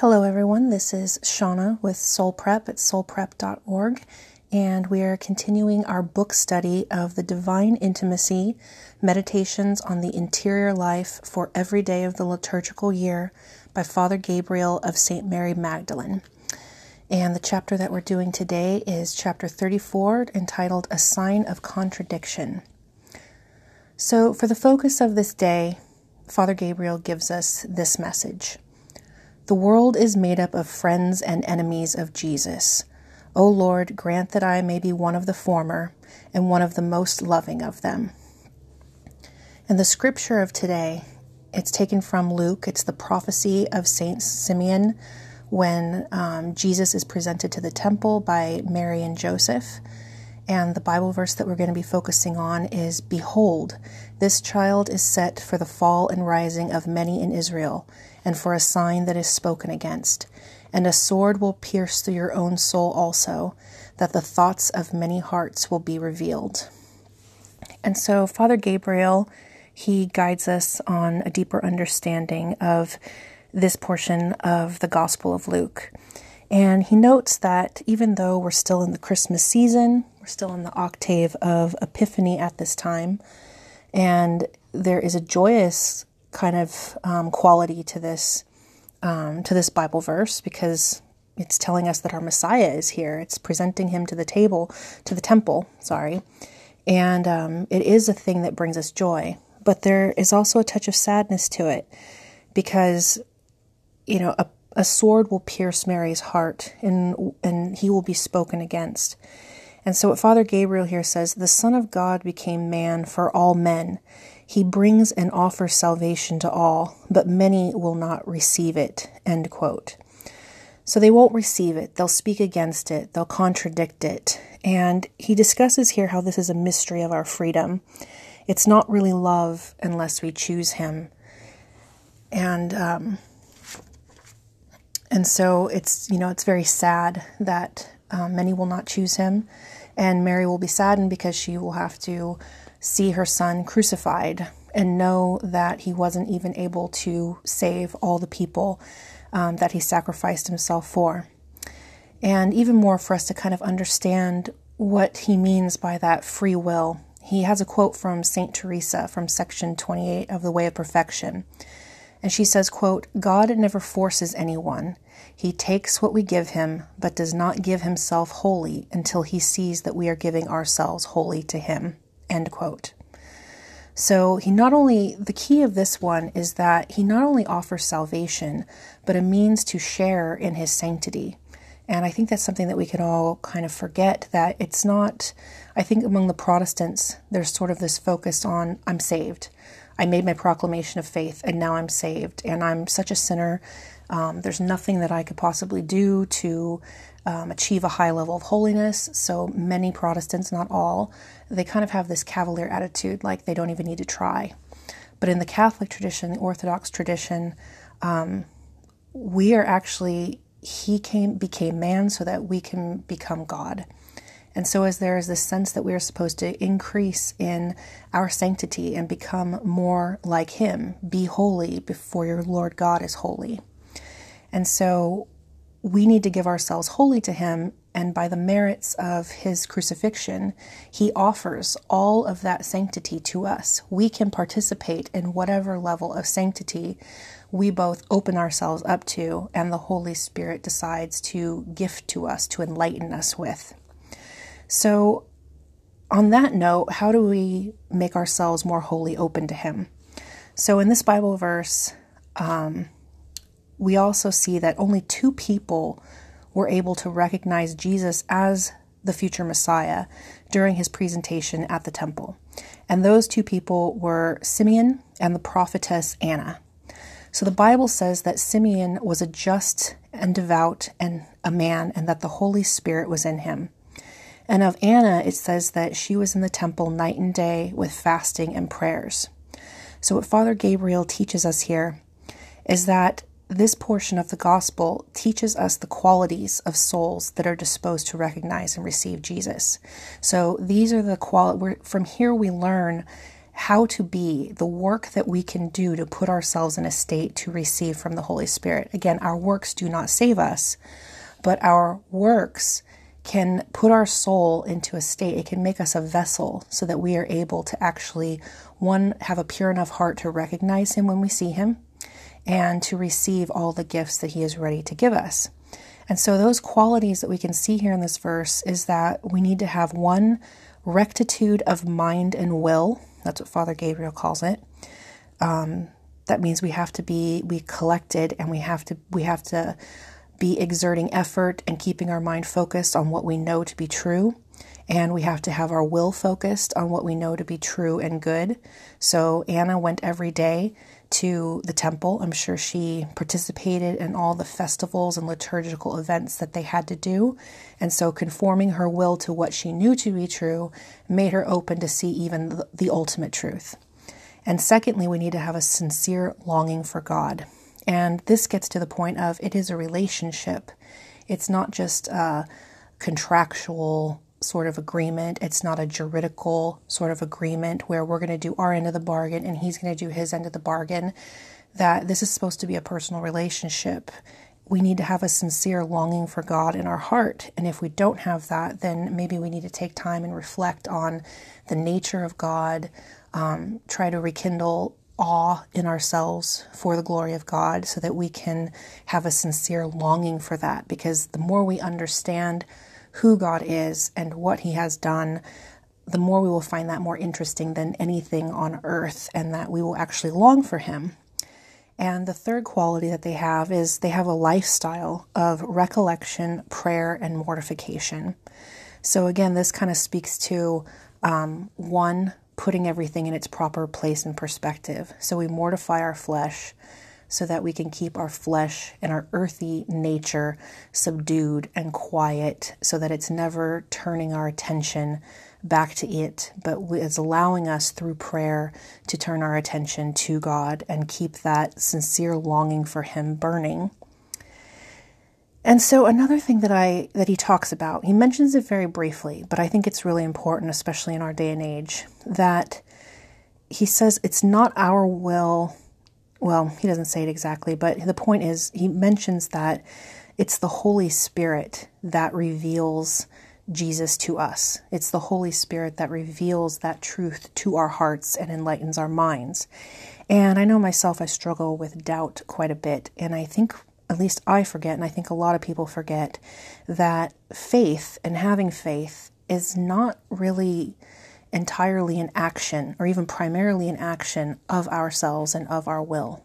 Hello, everyone. This is Shauna with Soul Prep at soulprep.org, and we are continuing our book study of the Divine Intimacy Meditations on the Interior Life for Every Day of the Liturgical Year by Father Gabriel of St. Mary Magdalene. And the chapter that we're doing today is chapter 34, entitled A Sign of Contradiction. So, for the focus of this day, Father Gabriel gives us this message. The world is made up of friends and enemies of Jesus. O Lord, grant that I may be one of the former and one of the most loving of them. And the scripture of today, it's taken from Luke. It's the prophecy of Saint Simeon when um, Jesus is presented to the temple by Mary and Joseph. And the Bible verse that we're going to be focusing on is Behold, this child is set for the fall and rising of many in Israel and for a sign that is spoken against. And a sword will pierce through your own soul also, that the thoughts of many hearts will be revealed. And so, Father Gabriel, he guides us on a deeper understanding of this portion of the Gospel of Luke. And he notes that even though we're still in the Christmas season, we're still in the octave of Epiphany at this time, and there is a joyous kind of um, quality to this um, to this Bible verse because it's telling us that our Messiah is here. It's presenting him to the table, to the temple. Sorry, and um, it is a thing that brings us joy. But there is also a touch of sadness to it because you know a, a sword will pierce Mary's heart and and he will be spoken against. And so what Father Gabriel here says, the Son of God became man for all men. He brings and offers salvation to all, but many will not receive it. End quote. So they won't receive it. They'll speak against it. They'll contradict it. And he discusses here how this is a mystery of our freedom. It's not really love unless we choose him. And um, and so it's you know it's very sad that um, many will not choose him, and Mary will be saddened because she will have to see her son crucified and know that he wasn't even able to save all the people um, that he sacrificed himself for. And even more for us to kind of understand what he means by that free will. He has a quote from St. Teresa from section 28 of The Way of Perfection. And she says, quote, God never forces anyone. He takes what we give him, but does not give himself wholly until he sees that we are giving ourselves wholly to him. End quote. So he not only, the key of this one is that he not only offers salvation, but a means to share in his sanctity. And I think that's something that we can all kind of forget that it's not, I think among the Protestants, there's sort of this focus on, I'm saved. I made my proclamation of faith and now I'm saved. And I'm such a sinner. Um, there's nothing that I could possibly do to um, achieve a high level of holiness. So many Protestants, not all, they kind of have this cavalier attitude, like they don't even need to try. But in the Catholic tradition, the Orthodox tradition, um, we are actually he came became man so that we can become God. And so, as there is this sense that we are supposed to increase in our sanctity and become more like Him, be holy before your Lord God is holy. And so, we need to give ourselves wholly to Him, and by the merits of His crucifixion, He offers all of that sanctity to us. We can participate in whatever level of sanctity we both open ourselves up to, and the Holy Spirit decides to gift to us, to enlighten us with. So, on that note, how do we make ourselves more wholly open to Him? So, in this Bible verse, um, we also see that only two people were able to recognize Jesus as the future Messiah during his presentation at the temple. And those two people were Simeon and the prophetess Anna. So the Bible says that Simeon was a just and devout and a man, and that the Holy Spirit was in him. And of Anna, it says that she was in the temple night and day with fasting and prayers. So, what Father Gabriel teaches us here is that this portion of the gospel teaches us the qualities of souls that are disposed to recognize and receive Jesus. So these are the qual from here we learn how to be, the work that we can do to put ourselves in a state to receive from the Holy Spirit. Again, our works do not save us, but our works can put our soul into a state. It can make us a vessel so that we are able to actually, one, have a pure enough heart to recognize Him when we see Him and to receive all the gifts that He is ready to give us. And so, those qualities that we can see here in this verse is that we need to have one rectitude of mind and will. That's what Father Gabriel calls it. Um, that means we have to be we collected and we have to we have to be exerting effort and keeping our mind focused on what we know to be true and we have to have our will focused on what we know to be true and good. So Anna went every day to the temple. I'm sure she participated in all the festivals and liturgical events that they had to do. And so, conforming her will to what she knew to be true made her open to see even the, ultimate truth. And secondly, we need to have a sincere longing for God. And this gets to the point of it is a relationship, it's not just a contractual sort of agreement. It's not a juridical sort of agreement where we're going to do our end of the bargain and he's going to do his end of the bargain. That this is supposed to be a personal relationship. We need to have a sincere longing for God in our heart. And if we don't have that, then maybe we need to take time and reflect on the nature of God, um, try to rekindle awe in ourselves for the glory of God so that we can have a sincere longing for that. Because the more we understand who God is and what He has done, the more we will find that more interesting than anything on earth, and that we will actually long for Him. And the third quality that they have is they have a lifestyle of recollection, prayer, and mortification. So, again, this kind of speaks to um, one, putting everything in its proper place and perspective. So, we mortify our flesh so that we can keep our flesh and our earthy nature subdued and quiet so that it's never turning our attention back to it, but it's allowing us through prayer to turn our attention to God and keep that sincere longing for Him burning. And so another thing that I that he talks about, he mentions it very briefly, but I think it's really important, especially in our day and age, that he says it's not our will well, he doesn't say it exactly, but the point is, he mentions that it's the Holy Spirit that reveals Jesus to us. It's the Holy Spirit that reveals that truth to our hearts and enlightens our minds. And I know myself, I struggle with doubt quite a bit. And I think, at least I forget, and I think a lot of people forget, that faith and having faith is not really entirely an action, or even primarily an action of ourselves and of our will.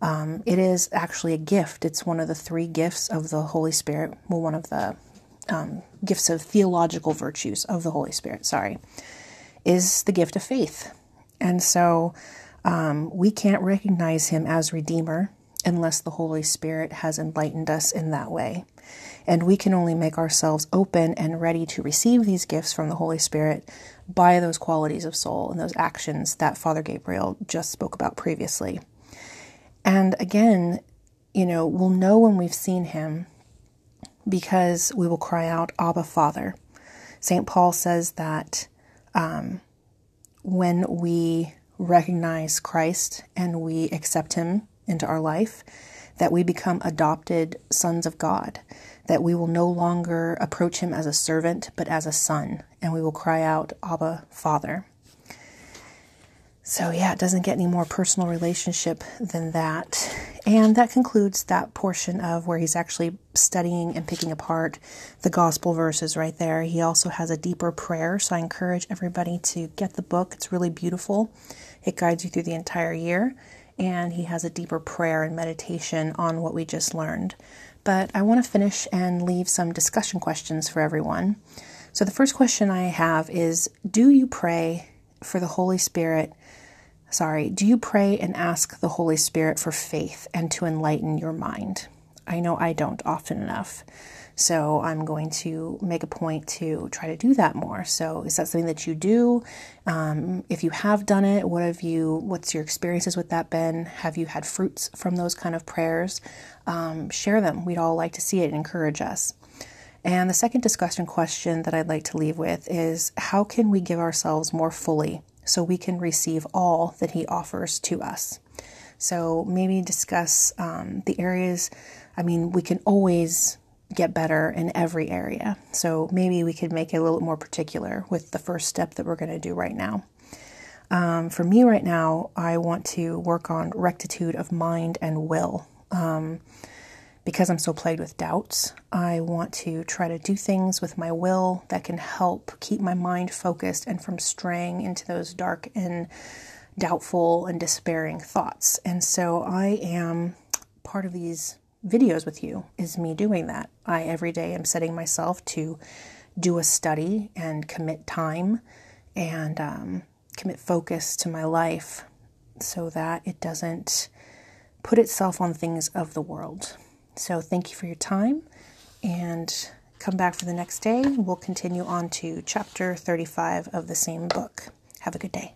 Um, it is actually a gift. It's one of the three gifts of the Holy Spirit. Well, one of the um, gifts of theological virtues of the Holy Spirit, sorry, is the gift of faith. And so um, we can't recognize him as Redeemer unless the Holy Spirit has enlightened us in that way. And we can only make ourselves open and ready to receive these gifts from the Holy Spirit by those qualities of soul and those actions that Father Gabriel just spoke about previously. And again, you know, we'll know when we've seen him because we will cry out, Abba, Father. St. Paul says that um, when we recognize Christ and we accept him into our life, that we become adopted sons of God, that we will no longer approach him as a servant, but as a son, and we will cry out, Abba, Father. So, yeah, it doesn't get any more personal relationship than that. And that concludes that portion of where he's actually studying and picking apart the gospel verses right there. He also has a deeper prayer, so I encourage everybody to get the book. It's really beautiful, it guides you through the entire year and he has a deeper prayer and meditation on what we just learned. But I want to finish and leave some discussion questions for everyone. So, the first question I have is Do you pray for the Holy Spirit? Sorry, do you pray and ask the Holy Spirit for faith and to enlighten your mind? I know I don't often enough. So I'm going to make a point to try to do that more. So is that something that you do? Um, if you have done it, what have you? What's your experiences with that been? Have you had fruits from those kind of prayers? Um, share them. We'd all like to see it and encourage us. And the second discussion question that I'd like to leave with is how can we give ourselves more fully so we can receive all that He offers to us. So maybe discuss um, the areas. I mean, we can always get better in every area. So maybe we could make it a little more particular with the first step that we're going to do right now. Um, for me right now, I want to work on rectitude of mind and will. Um, because I'm so plagued with doubts, I want to try to do things with my will that can help keep my mind focused and from straying into those dark and doubtful and despairing thoughts. And so I am part of these videos with you is me doing that. I every day am setting myself to do a study and commit time and um, commit focus to my life so that it doesn't put itself on things of the world. So, thank you for your time and come back for the next day. We'll continue on to chapter 35 of the same book. Have a good day.